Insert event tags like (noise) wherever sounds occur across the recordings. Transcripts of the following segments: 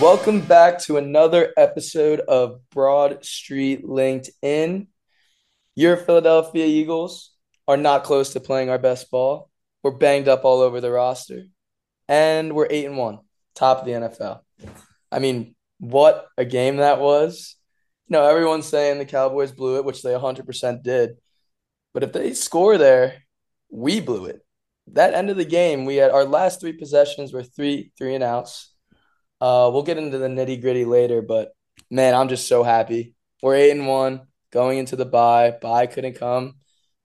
Welcome back to another episode of Broad Street Linc'd-In. Your Philadelphia Eagles are not close to playing our best ball. We're banged up all over the roster. And we're 8 and 1, top of the NFL. I mean, what a game that was. You know, everyone's saying the Cowboys blew it, which they 100% did. But if they score there, we blew it. That end of the game, we had our last three possessions were three three and outs. Uh, we'll get into the nitty gritty later, but man, I'm just so happy. We're eight and one going into the bye. Bye couldn't come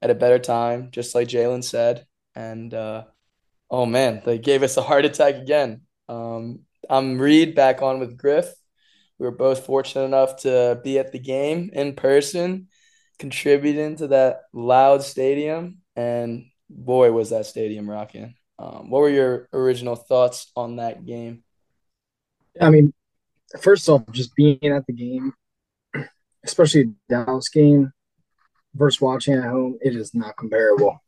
at a better time, just like Jalen said. And uh, oh man, they gave us a heart attack again. Um, I'm Reed back on with Griff. We were both fortunate enough to be at the game in person, contributing to that loud stadium. And boy, was that stadium rocking. Um, what were your original thoughts on that game? I mean, first off, just being at the game especially Dallas game versus watching at home, it is not comparable.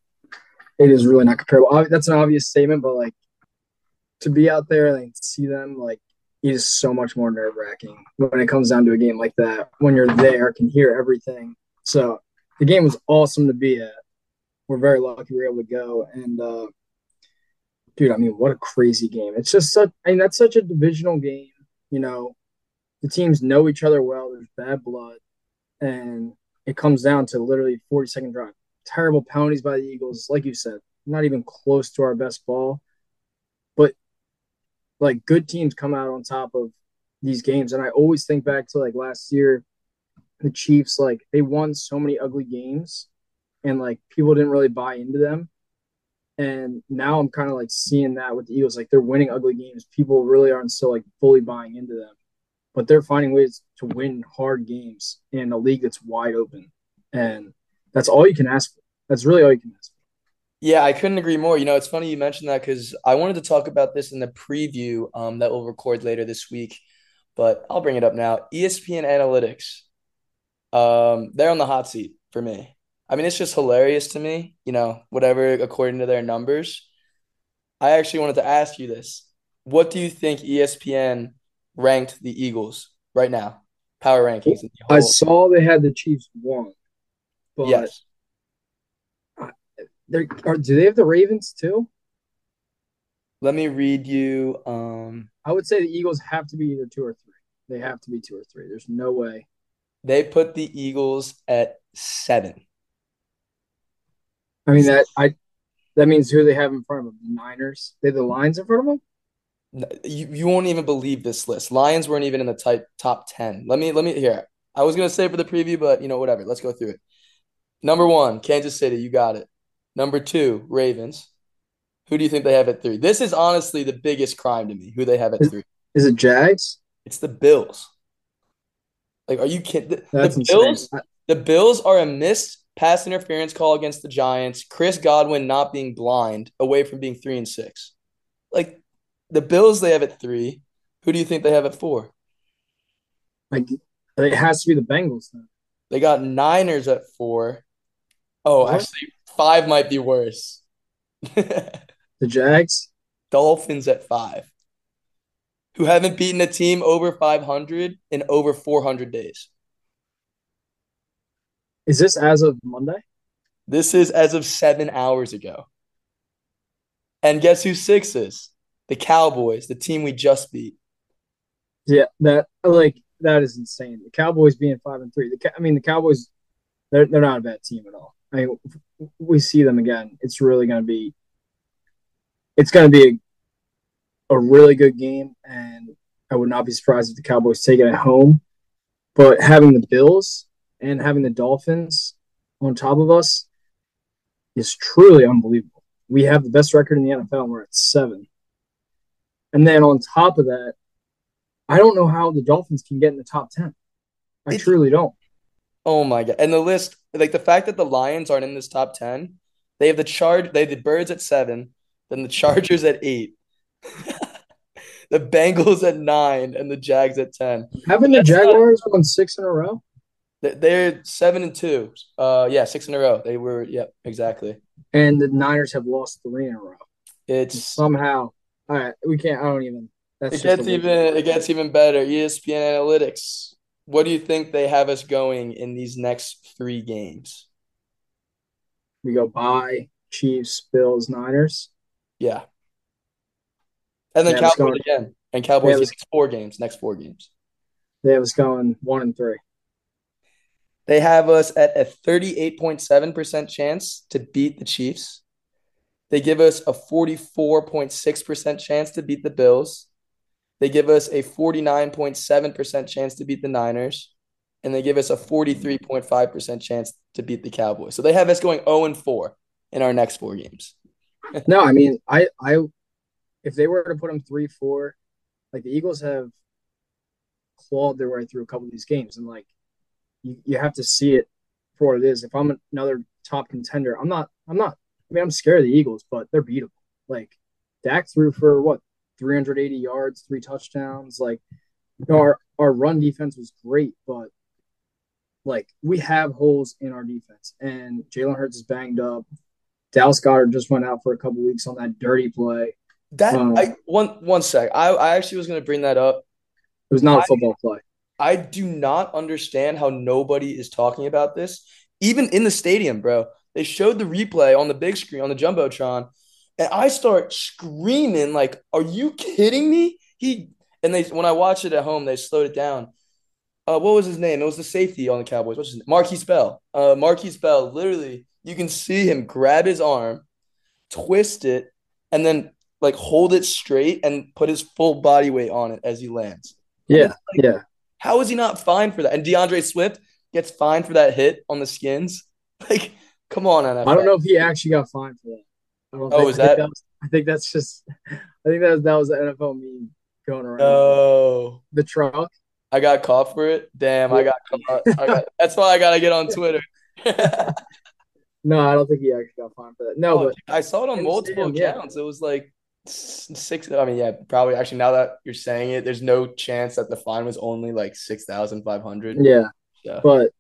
It is really not comparable. That's an obvious statement, but like to be out there and see them, like is so much more nerve wracking when it comes down to a game like that. When you're there, can hear everything. So the game was awesome to be at. We're very lucky we were able to go. And uh, dude, I mean, what a crazy game! It's just such. I mean, that's such a divisional game. You know, the teams know each other well. There's bad blood and it comes down to literally 40 second drive. Terrible penalties by the Eagles, like you said, not even close to our best ball. But like good teams come out on top of these games. And I always think back to like last year, the Chiefs, like they won so many ugly games and like people didn't really buy into them. And now I'm kind of like seeing that with the Eagles, like they're winning ugly games. People really aren't still like fully buying into them but they're finding ways to win hard games in a league that's wide open. And that's all you can ask for. That's really all you can ask for. Yeah, I couldn't agree more. You know, it's funny you mentioned that because I wanted to talk about this in the preview um, that we'll record later this week, but I'll bring it up now. ESPN Analytics, um, they're on the hot seat for me. I mean, it's just hilarious to me, you know, whatever according to their numbers. I actually wanted to ask you this. What do you think ESPN ranked the Eagles right now? Power rankings. I saw they had the Chiefs one. But yes. They are. Do they have the Ravens too? Let me read you. Um, I would say the Eagles have to be either two or three. They have to be two or three. There's no way. They put the Eagles at seven. I mean that I that means who they have in front of them? The Niners. They have the Lions in front of them. You, you won't even believe this list. Lions weren't even in the type top ten. Let me let me here. I was gonna say for the preview, but you know, whatever. Let's go through it. Number one, Kansas City, you got it. Number two, Ravens. Who do you think they have at three? This is honestly the biggest crime to me. Who they have at three? is it Jags? It's the Bills. Like, are you kidding? The, That's the insane. Bills. The Bills are a missed pass interference call against the Giants. Chris Godwin not being blind away from being three and six. Like the Bills, they have at three. Who do you think they have at four? Like it has to be the Bengals then. They got Niners at four. Oh, What? actually, five might be worse. (laughs) The Jags. Dolphins at five, who haven't beaten a team over 500 in over 400 days. Is this as of Monday? This is as of seven hours ago. And guess who six is? The Cowboys, the team we just beat. Yeah, that like that is insane. The Cowboys being five and three. The I mean, the Cowboys, they're they're not a bad team at all. I mean, we see them again. It's really going to be, it's going to be a, a really good game, and I would not be surprised if the Cowboys take it at home. But having the Bills and having the Dolphins on top of us is truly unbelievable. We have the best record in the NFL, and we're at seven. And then on top of that, I don't know how the Dolphins can get in the top 10. I It's- truly don't. Oh my God. And the list, like the fact that the Lions aren't in this top 10, they have the charge, they have the Birds at seven, then the Chargers at eight, (laughs) the Bengals at nine, and the Jags at 10. Haven't the That's not- Jaguars won six in a row? They- They're seven and two. Uh, yeah, six in a row. They were, yep, exactly. And the Niners have lost three in a row. It's Somehow. All right. We can't, I don't even. That's it gets even it gets even better. ESPN Analytics. What do you think they have us going in these next three games? We go by Chiefs, Bills, Niners. Yeah. And then Cowboys go. again. And Cowboys next four games, next four games. They have us going one and three. They have us at a 38.7% chance to beat the Chiefs. They give us a 44.6% chance to beat the Bills. They give us a 49.7% chance to beat the Niners. And they give us a 43.5% chance to beat the Cowboys. So they have us going 0 and 4 in our next four games. (laughs) No, I mean, I, I, if they were to put them three, four, like the Eagles have clawed their way through a couple of these games, and like you, you have to see it for what it is. If I'm another top contender, I'm not, I'm not. I mean, I'm scared of the Eagles, but they're beatable. Like Dak threw for what 380 yards, three touchdowns. Like you know, our our run defense was great, but like we have holes in our defense, and Jalen Hurts is banged up. Dallas Goedert just went out for a couple weeks on that dirty play. That Um, I one one sec. I, I actually was gonna bring that up. It was not I- a football play. I do not understand how nobody is talking about this. Even in the stadium, bro. They showed the replay on the big screen on the Jumbotron, and I start screaming, like, are you kidding me? He and they when I watched it at home, they slowed it down. Uh, what was his name? It was the safety on the Cowboys. What's his name? Markquese Bell. Uh, Markquese Bell, literally, you can see him grab his arm, twist it, and then like hold it straight and put his full body weight on it as he lands. Yeah, yeah. How is he not fined for that? And D'Andre Swift gets fined for that hit on the skins. (laughs) Like, come on, NFL. I don't know if he actually got fined for that. I don't Oh, think, is I think that- was, I think that's just. I think that that was the NFL meme going around. Oh, The truck. I got caught for it. Damn, I got caught. I got, that's why I gotta get on (laughs) Twitter. No, I don't think he actually got fined for that. No, Oh, but I saw it on multiple yeah. accounts. It was like six. I mean, yeah, probably. Actually, now that you're saying it, there's no chance that the fine was only like six thousand five hundred. yeah, Yeah. but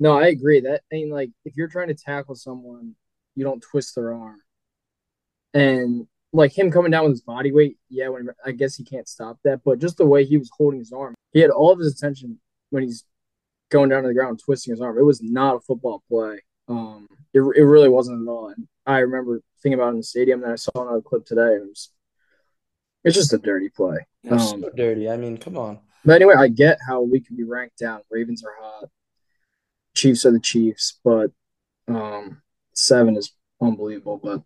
no, I agree. That I mean, like if you're trying to tackle someone, you don't twist their arm, and like him coming down with his body weight. Yeah, when I guess he can't stop that, but just the way he was holding his arm, he had all of his attention when he's going down to the ground, twisting his arm. It was not a football play. Um, it, it really wasn't at all. And I remember thinking about it in the stadium. Then I saw another clip today. It was, it's just a dirty play. That's Um, so dirty. I mean, come on. But anyway, I get how we could be ranked down. Ravens are hot. Chiefs are the Chiefs, but um, seven is unbelievable. But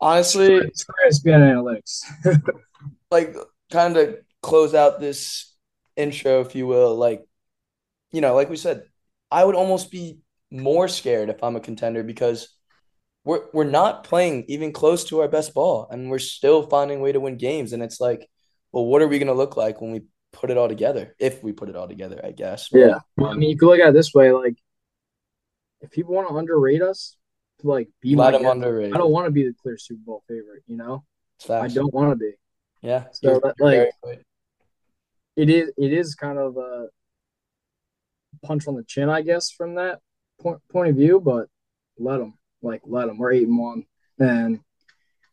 Honestly, it's ESPN analytics. (laughs) like kind of close out this intro, if you will, like you know, like we said, I would almost be more scared if I'm a contender because we're we're not playing even close to our best ball and we're still finding a way to win games. And it's like, well, what are we gonna look like when we put it all together? If we put it all together, I guess. Yeah. Well, I mean, you could look at it this way, like if people want to underrate us, like be Let them underrate. I don't want to be the clear Super Bowl favorite, you know? Facts. I don't want to be. Yeah. So, you're- that, you're like, it is it is kind of a punch on the chin, I guess, from that point point of view. But let them, like, let them. We're eight and one, and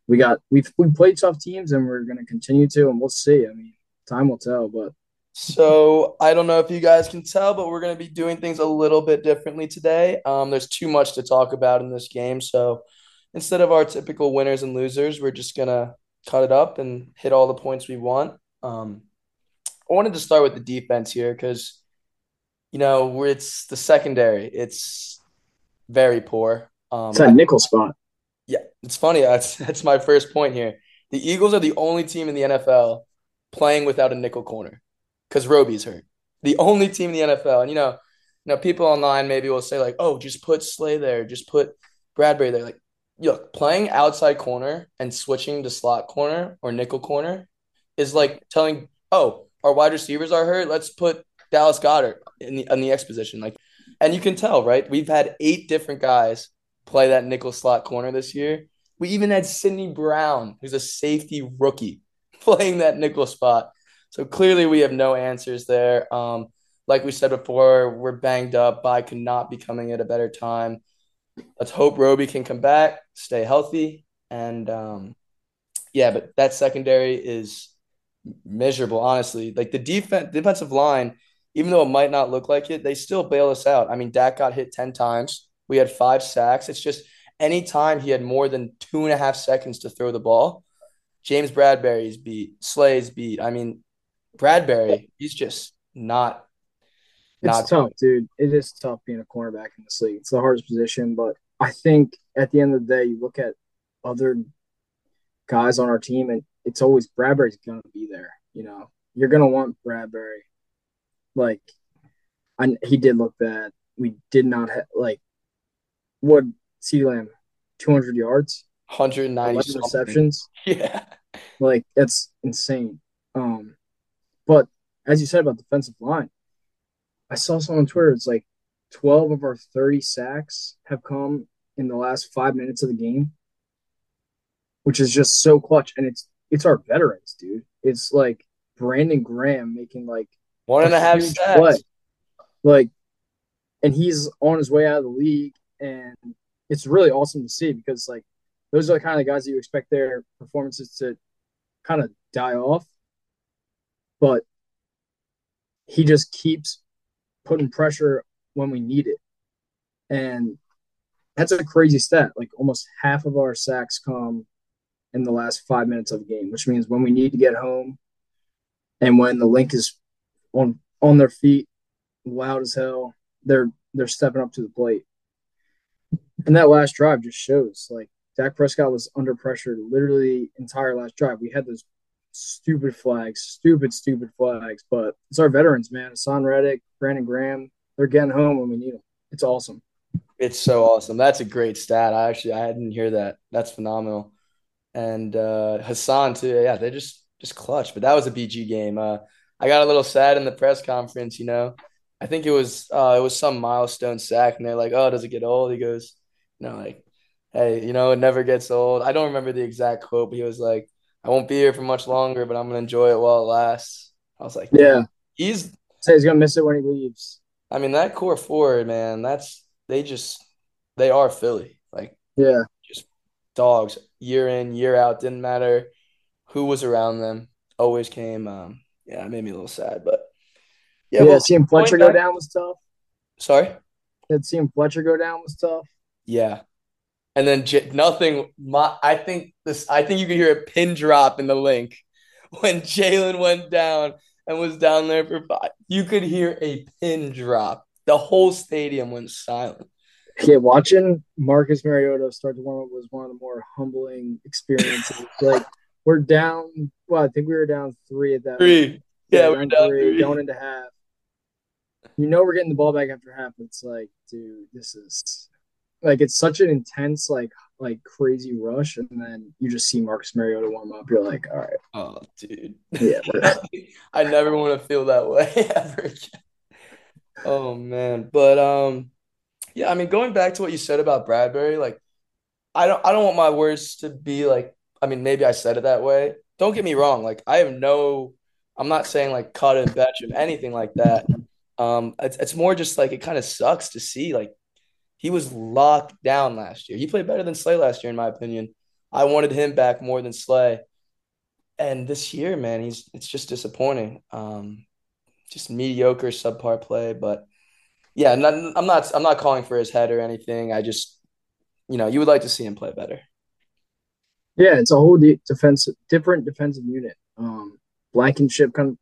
we got we've we played tough teams, and we're gonna continue to, and we'll see. I mean, time will tell. But So I don't know if you guys can tell, but we're going to be doing things a little bit differently today. Um, there's too much to talk about in this game, so instead of our typical winners and losers, we're just gonna cut it up and hit all the points we want. Um, I wanted to start with the defense here because, you know, it's the secondary. It's very poor. Um, it's a nickel spot. yeah, it's funny. That's that's my first point here. The Eagles are the only team in the NFL playing without a nickel corner because Roby's hurt. The only team in the NFL, and you know, you know, people online maybe will say like, "Oh, just put Slay there, just put Bradberry there." Like, look, playing outside corner and switching to slot corner or nickel corner is like telling, "Oh, our wide receivers are hurt. Let's put Dallas Goedert in the in the X position." Like, and you can tell, right? We've had eight different guys play that nickel slot corner this year. We even had Sydney Brown, who's a safety rookie, (laughs) playing that nickel spot. So clearly we have no answers there. Um, like we said before, we're banged up. By could not be coming at a better time. Let's hope Roby can come back, stay healthy, and um, yeah. But that secondary is miserable, honestly. Like the defense, defensive line, even though it might not look like it, they still bail us out. I mean, Dak got hit ten times. We had five sacks. It's just anytime he had more than two and a half seconds to throw the ball, James Bradberry's beat, Slay's beat. I mean, Bradberry, he's just not. It's not tough, dude. It is tough being a cornerback in this league. It's the hardest position, but I think at the end of the day, you look at other guys on our team, and it's always Bradberry's gonna be there. You know, you're gonna want Bradberry. Like, I, he did look bad. We did not have like what C Lamb, two hundred yards, 190 receptions. (laughs) Yeah. Like that's insane. Um, but as you said about defensive line, I saw someone on Twitter. It's like twelve of our thirty sacks have come in the last five minutes of the game, which is just so clutch. And it's it's our veterans, dude. It's like Brandon Graham making like One and a half huge sacks. play. like, and he's on his way out of the league, and it's really awesome to see because like those are the kind of guys that you expect their performances to kind of die off, but he just keeps putting pressure when we need it, and that's a crazy stat. Like almost half of our sacks come in the last five minutes of the game, which means when we need to get home, and when the Linc is on on their feet, loud as hell, they're they're stepping up to the plate. And that last drive just shows like Dak Prescott was under pressure literally entire last drive. We had those stupid flags, stupid, stupid flags, but it's our veterans, man. Haason Reddick, Brandon Graham, they're getting home when we need them. It's awesome. It's so awesome. That's a great stat. I actually I didn't hear that. That's phenomenal. And uh Hassan too. Yeah, they just just clutch. But that was a BG game. Uh I got a little sad in the press conference, you know. I think it was uh it was some milestone sack and they're like, "Oh, does it get old?" He goes, "No, like, "Hey, you know, it never gets old." I don't remember the exact quote, but he was like, "I won't be here for much longer, but I'm going to enjoy it while it lasts." I was like, Yeah. He's Say he's gonna miss it when he leaves. I mean, that core four, man, that's they just they are Philly. Like Yeah. just dogs year in, year out. Didn't matter who was around them, always came. Um, yeah, it made me a little sad, but yeah, Yeah, well, seeing Fletcher go back- down was tough. Sorry. That seeing Fletcher go down was tough. Yeah. And then J- nothing. My, I think this. I think you could hear a pin drop in the Linc (laughs) when Jalen went down and was down there for five. You could hear a pin drop. The whole stadium went silent. Yeah, watching Marcus Mariota start to warm up was one of the more humbling experiences. (laughs) like we're down. Well, I think we were down three at that. Three. Yeah, we're down down three, three. going into half, you know we're getting the ball back after half. It's like, dude, this is like it's such an intense, like like crazy rush, and then you just see Marcus Mariota warm up. You're like, all right, Oh, dude. yeah, (laughs) I never want to feel that way (laughs) ever again. Oh man. But um yeah, I mean going back to what you said about Bradberry, like I don't I don't want my words to be like I mean maybe I said it that way. Don't get me wrong, like I have no I'm not saying like cut and fetch him, anything like that. Um it's it's more just like it kind of sucks to see like he was locked down last year. He played better than Slay last year in my opinion. I wanted him back more than Slay. And this year, man, he's it's just disappointing. Um just mediocre subpar play, but yeah, not, I'm not I'm not calling for his head or anything. I just you know, you would like to see him play better. yeah. It's a whole de- defensive, different defensive unit. Um, Blankenship kind of,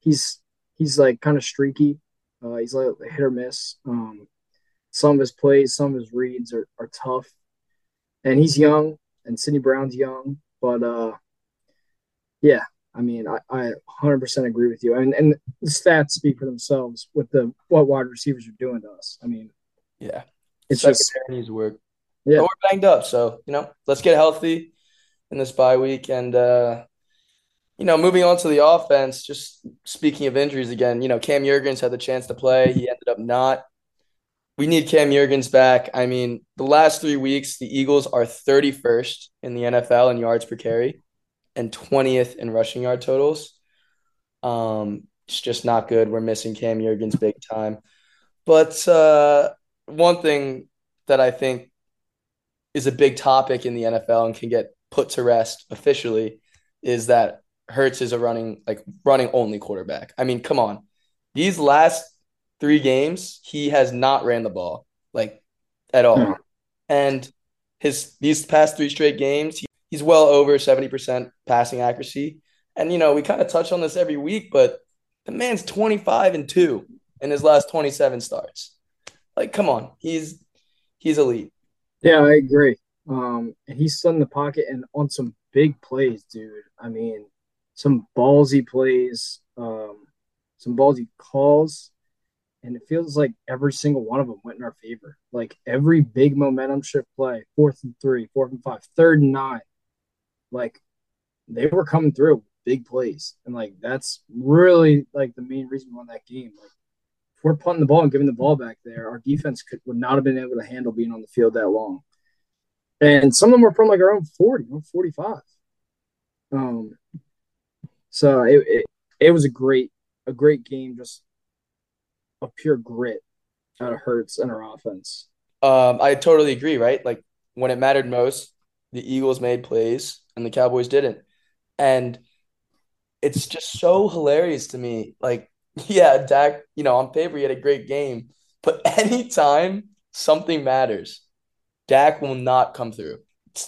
he's he's like kind of streaky. Uh, he's like hit or miss. Um, some of his plays, some of his reads are, are tough, and he's young, and Sydney Brown's young, but uh, yeah, I mean, I, I 100% agree with you. And and the stats speak for themselves with the what wide receivers are doing to us. I mean, Yeah. it's just needs work. yeah, But we're banged up, so you know, let's get healthy in this bye week and uh you know, moving on to the offense, just speaking of injuries again, you know, Cam Jurgens had the chance to play. He ended up not. We need Cam Jurgens back. I mean, the last three weeks, the Eagles are 31st in the NFL in yards per carry and 20th in rushing yard totals. Um, it's just not good. We're missing Cam Jurgens big time. But uh, one thing that I think is a big topic in the NFL and can get put to rest officially is that Hurts is a running like running only quarterback. I mean, come on. These last three games, he has not ran the ball like at all. No. And his these past three straight games, he, he's well over 70% passing accuracy. And you know, we kind of touch on this every week, but the man's 25 and 2 in his last 27 starts. Like, come on. He's he's elite. yeah, I agree. Um, and he's still in the pocket and on some big plays, dude. I mean, some ballsy plays, um, some ballsy calls, and it feels like every single one of them went in our favor. Like every big momentum shift play, fourth and three, fourth and five, third and nine, like they were coming through big plays, and like that's really like the main reason we won that game. Like if we're punting the ball and giving the ball back there, our defense could would not have been able to handle being on the field that long. And some of them were from like our own 40, or 45. Um, so it, it it was a great a great game, just a pure grit out of Hurts and our offense. Um, I totally agree, right? Like when it mattered most, the Eagles made plays and the Cowboys didn't. And it's just so hilarious to me. Like, (laughs) yeah, Dak, you know, on paper he had a great game, but (laughs) anytime something matters, Dak will not come through.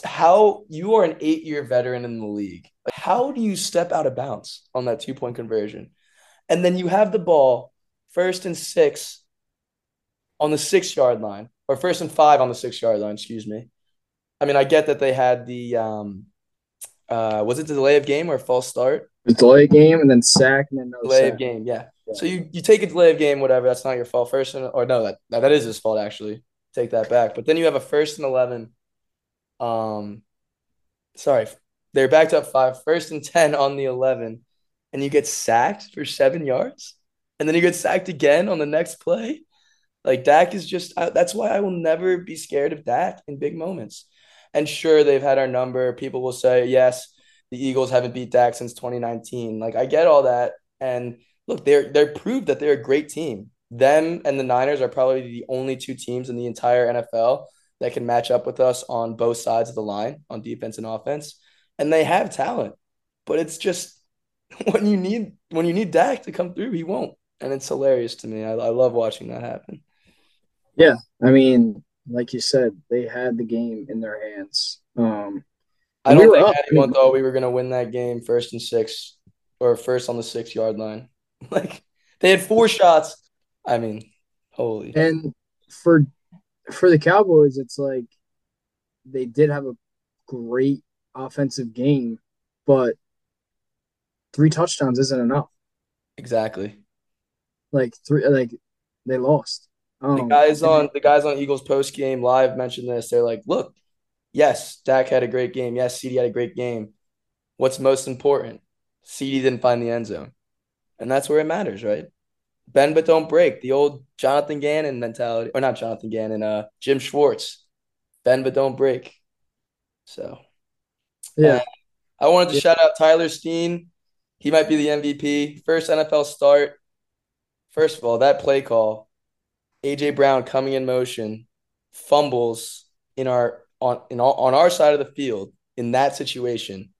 How you are an eight-year veteran in the league. How do you step out of bounds on that two-point conversion? And then you have the ball first and six on the six yard line, or first and five on the six yard line, excuse me. I mean, I get that they had the um uh was it the delay of game or false start? The delay of game and then sack and then no Delay sack. of game, yeah. Yeah. So you you take a delay of game, whatever, that's not your fault. First and or no, that that is his fault actually. Take that back. But then you have a first and eleven. Um sorry, they're backed up five, first and ten on the eleven, and you get sacked for seven yards, and then he gets sacked again on the next play. Like Dak is just I, that's why I will never be scared of Dak in big moments. And sure, they've had our number. People will say, yes, the Eagles haven't beat Dak since 2019. Like I get all that. And look, they're they're proved that they're a great team. Them and the Niners are probably the only two teams in the entire NFL that can match up with us on both sides of the line on defense and offense. And they have talent. But it's just (laughs) when you need when you need Dak to come through, he won't. And it's hilarious to me. I, I love watching that happen. Yeah, I mean, like you said, they had the game in their hands. Um, I don't were think up. anyone thought we were going to win that game first and six or first on the six yard line. (laughs) Like they had four shots. I mean, holy. and for for the Cowboys, it's like they did have a great offensive game, but three touchdowns isn't enough. Exactly. Like three, like they lost. Um, the guys on the guys on Eagles post game live mentioned this. They're like, "Look, yes, Dak had a great game. Yes, CeeDee had a great game. What's most important? CeeDee didn't find the end zone, and that's where it matters, right? Bend but don't break. The old Jonathan Gannon mentality, or not Jonathan Gannon, uh, Jim Schwartz. Bend but don't break. So, yeah, I wanted to yeah. shout out Tyler Steen. He might be the MVP. First NFL start. First of all, that play call, AJ Brown coming in motion, fumbles in our on in all, on our side of the field in that situation.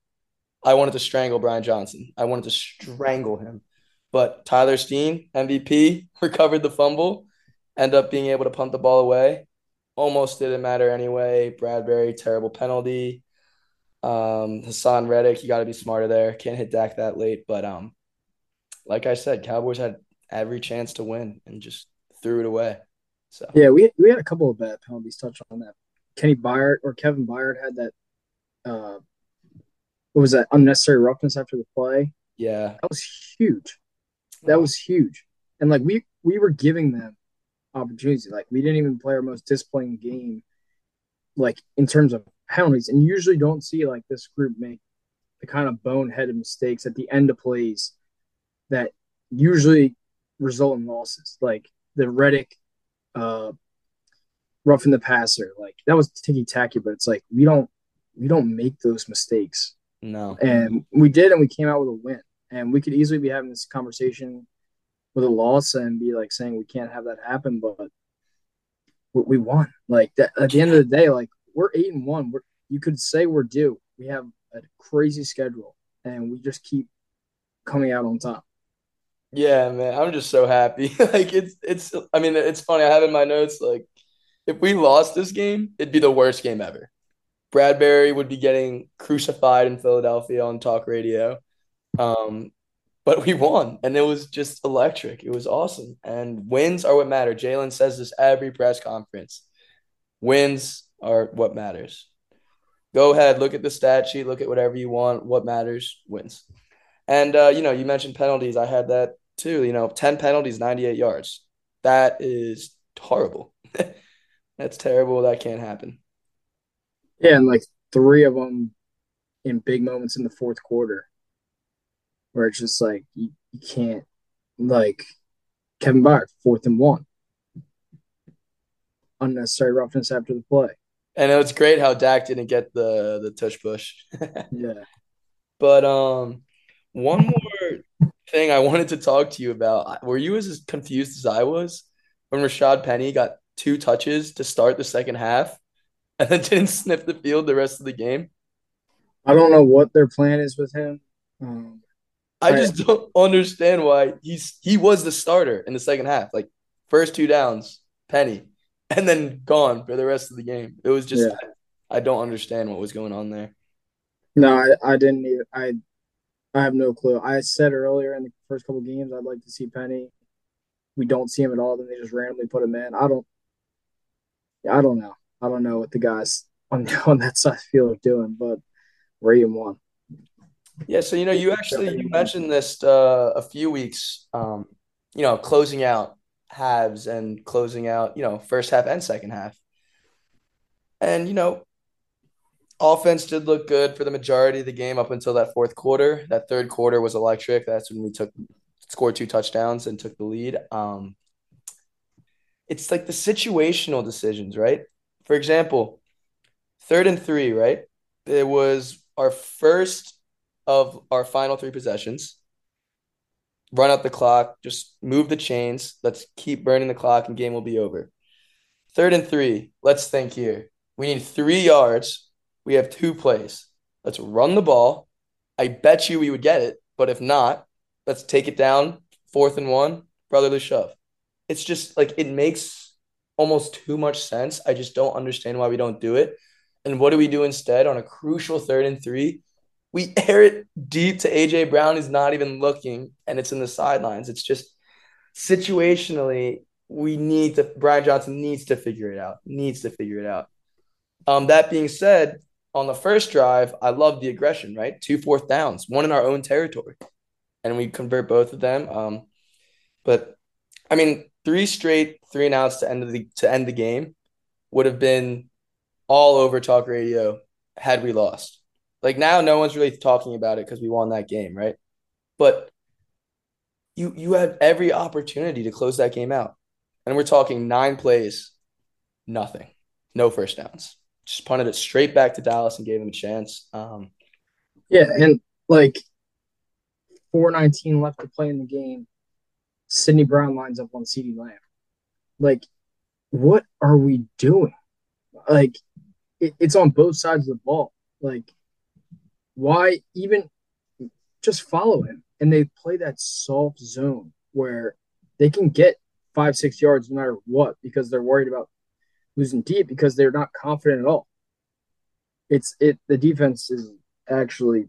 I wanted to strangle Brian Johnson. I wanted to strangle him. But Tyler Steen, MVP, (laughs) recovered the fumble, end up being able to punt the ball away. Almost didn't matter anyway. Bradberry, terrible penalty. Um, Haason Reddick, you got to be smarter there. Can't hit Dak that late. But um, like I said, Cowboys had every chance to win and just threw it away. So yeah, we we had a couple of bad penalties. Touch on that. Kenny Byard or Kevin Byard had that. Uh, what was that unnecessary roughness after the play? Yeah, that was huge. That was huge. And like we we were giving them opportunities. Like we didn't even play our most disciplined game, like in terms of penalties. And you usually don't see like this group make the kind of boneheaded mistakes at the end of plays that usually result in losses. Like the Reddick uh roughing the passer. Like that was ticky tacky, but it's like we don't we don't make those mistakes. No. And we did and we came out with a win. And we could easily be having this conversation with a loss and be like saying we can't have that happen, but we won. Like that, at the end of the day, like we're eight and one. We're, you could say we're due. We have a crazy schedule, and we just keep coming out on top. Yeah, man, I'm just so happy. (laughs) like it's it's. I mean, it's funny. I have in my notes like if we lost this game, it'd be the worst game ever. Bradberry would be getting crucified in Philadelphia on talk radio. Um, but we won, and it was just electric. It was awesome. And wins are what matter. Jalen says this every press conference. Wins are what matters. Go ahead, look at the stat sheet, look at whatever you want. What matters wins. And uh, you know, you mentioned penalties. I had that too. You know, ten penalties, ninety-eight yards. That is horrible. (laughs) That's terrible. That can't happen. Yeah, and like three of them in big moments in the fourth quarter where it's just like you, you can't like Kevin Byard, fourth and one. Unnecessary roughness after the play. And it was great how Dak didn't get the the tush push. (laughs) yeah. But um one more thing I wanted to talk to you about. Were you as confused as I was when Rashaad Penny got two touches to start the second half and then (laughs) didn't sniff the field the rest of the game? I don't know what their plan is with him. Um, I just don't understand why he's he was the starter in the second half. Like first two downs, Penny, and then gone for the rest of the game. It was just yeah. I, I, don't understand what was going on there. No, I, I didn't either. I I have no clue. I said earlier in the first couple games I'd like to see Penny. We don't see him at all, then they just randomly put him in. I don't I don't know. I don't know what the guys on (laughs) on that side of field are doing, but we're one. Yeah, so you know, you actually you mentioned this uh, a few weeks, um, you know, closing out halves and closing out, you know, first half and second half. And you know, offense did look good for the majority of the game up until that fourth quarter. That third quarter was electric. That's when we took scored two touchdowns and took the lead. Um, it's like the situational decisions, right? For example, third and three, right? It was our first of our final three possessions. Run out the clock, just move the chains. Let's keep burning the clock and game will be over. Third and three. Let's think here. We need three yards. We have two plays. Let's run the ball. I bet you we would get it, but if not, let's take it down. Fourth and one, brotherly shove. It's just like it makes almost too much sense. I just don't understand why we don't do it. And what do we do instead on a crucial third and three? we (laughs) air it deep to AJ Brown He's not even looking and it's in the sidelines. It's just situationally we need to Brian Johnson needs to figure it out. Needs to figure it out. Um, that being said, on the first drive, I love the aggression, right? Two fourth downs, one in our own territory. And we convert both of them. Um, but I mean, three straight three and outs to end the to end the game would have been all over talk radio had we lost. Like now, no one's really talking about it because we won that game, right? But you you had every opportunity to close that game out, and we're talking nine plays, nothing, no first downs. Just punted it straight back to Dallas and gave him a chance. Um, yeah, and like four nineteen left to play in the game. Sydney Brown lines up on CeeDee Lamb. Like, what are we doing? Like, it, it's on both sides of the ball. Like, why even just follow him? And they play that soft zone where they can get five, six yards no matter what because they're worried about losing deep because they're not confident at all. It's it the defense is actually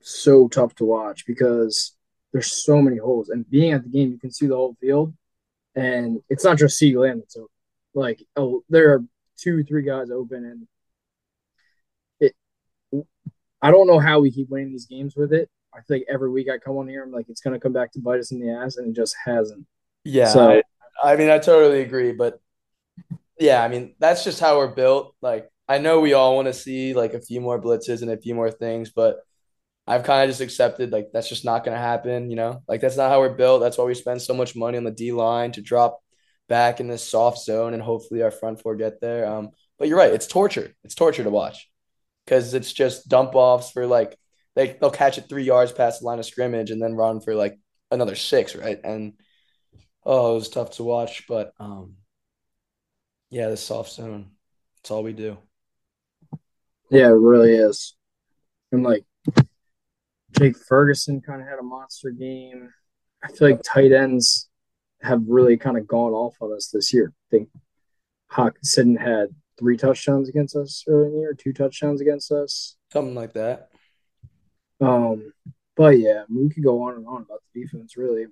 so tough to watch because there's so many holes. And being at the game, you can see the whole field. And it's not just CeeDee Lamb that's open. Like, oh, there are two, three guys open, and it. I don't know how we keep winning these games with it. I feel like every week I come on here, I'm like, it's gonna come back to bite us in the ass, and it just hasn't. Yeah, so, I, I mean, I totally agree, but yeah, I mean, that's just how we're built. Like, I know we all want to see like a few more blitzes and a few more things, but I've kind of just accepted like that's just not going to happen, you know? Like that's not how we're built. That's why we spend so much money on the D line to drop back in this soft zone and hopefully our front four get there. Um, but you're right, it's torture. It's torture to watch because it's just dump offs for like they they'll catch it three yards past the line of scrimmage and then run for like another six, right? And oh, it was tough to watch, but um, yeah, the soft zone. That's all we do. Yeah, it really is. And like Jake Ferguson kind of had a monster game. I feel like tight ends have really kind of gone off on us this year. I think Hockenson had three touchdowns against us earlier in the year, two touchdowns against us. Something like that. Um, but yeah, we could go on and on about the defense, really.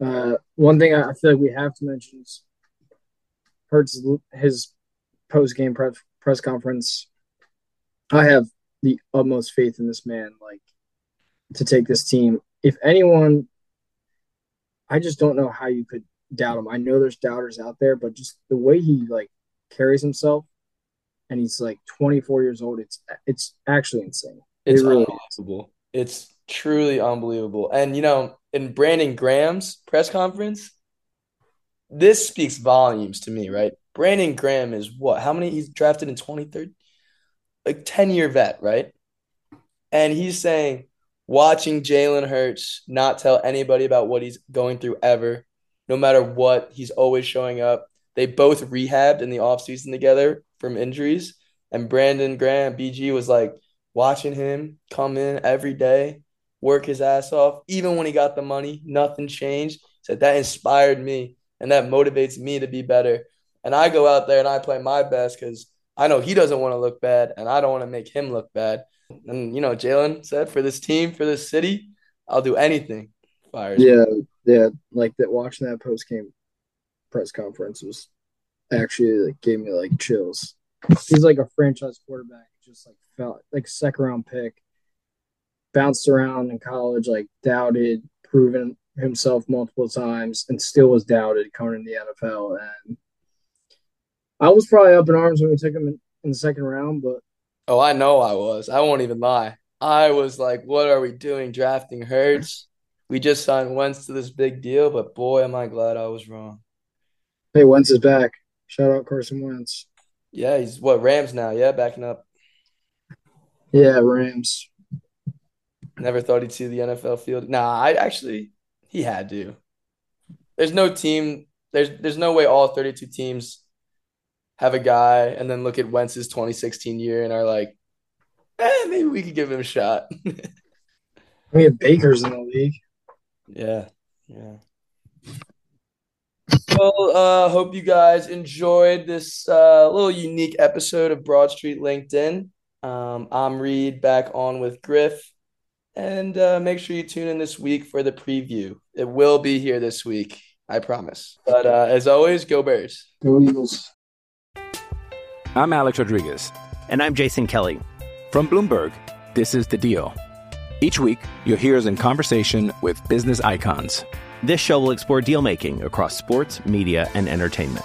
Uh, one thing I feel like we have to mention is Hurts his post game press press conference. I have the utmost faith in this man. Like to take this team. If anyone, I just don't know how you could doubt him. I know there's doubters out there, but just the way he like carries himself, and he's like 24 years old. It's it's actually insane. It's it really unbelievable. Is. It's truly unbelievable. And you know, in Brandon Graham's press conference, this speaks volumes to me, right? Brandon Graham is what? How many he's drafted in 23rd? Like 10 year vet, right? And he's saying watching Jalen Hurts not tell anybody about what he's going through ever, no matter what, he's always showing up. They both rehabbed in the offseason together from injuries. And Brandon Graham, BG, was like watching him come in every day, work his ass off. Even when he got the money, nothing changed. Said that inspired me and that motivates me to be better. And I go out there and I play my best because I know he doesn't want to look bad and I don't want to make him look bad. And you know, Jalen said, for this team, for this city, I'll do anything. Fires. Yeah, yeah. Like that. Watching that post game press conference was actually like gave me like chills. He's like a franchise quarterback. Just like felt like second round pick, bounced around in college, like doubted, proven himself multiple times, and still was doubted coming in the NFL. And I was probably up in arms when we took him in, in the second round, but Oh, I know I was. I won't even lie. I was like, what are we doing drafting Hurts? We just signed Wentz to this big deal, but boy, am I glad I was wrong. Hey, Wentz is back. Shout out Carson Wentz. Yeah, he's what Rams now. Yeah, backing up. Yeah, Rams. Never thought he'd see the NFL field. Nah, I actually he had to. There's no team. There's there's no way all 32 teams have a guy and then look at Wentz's 2016 year and are like, eh, maybe we could give him a shot. (laughs) we have Bakers in the league. Yeah, yeah. Well, uh, hope you guys enjoyed this uh, little unique episode of Broad Street Linc'd-In. Um, I'm Reed back on with Griff. And uh, make sure you tune in this week for the preview. It will be here this week, I promise. But uh, as always, go Bears. Go Eagles. I'm Alex Rodriguez. And I'm Jason Kelly. From Bloomberg, this is The Deal. Each week, you'll hear us in conversation with business icons. This show will explore deal making across sports, media, and entertainment.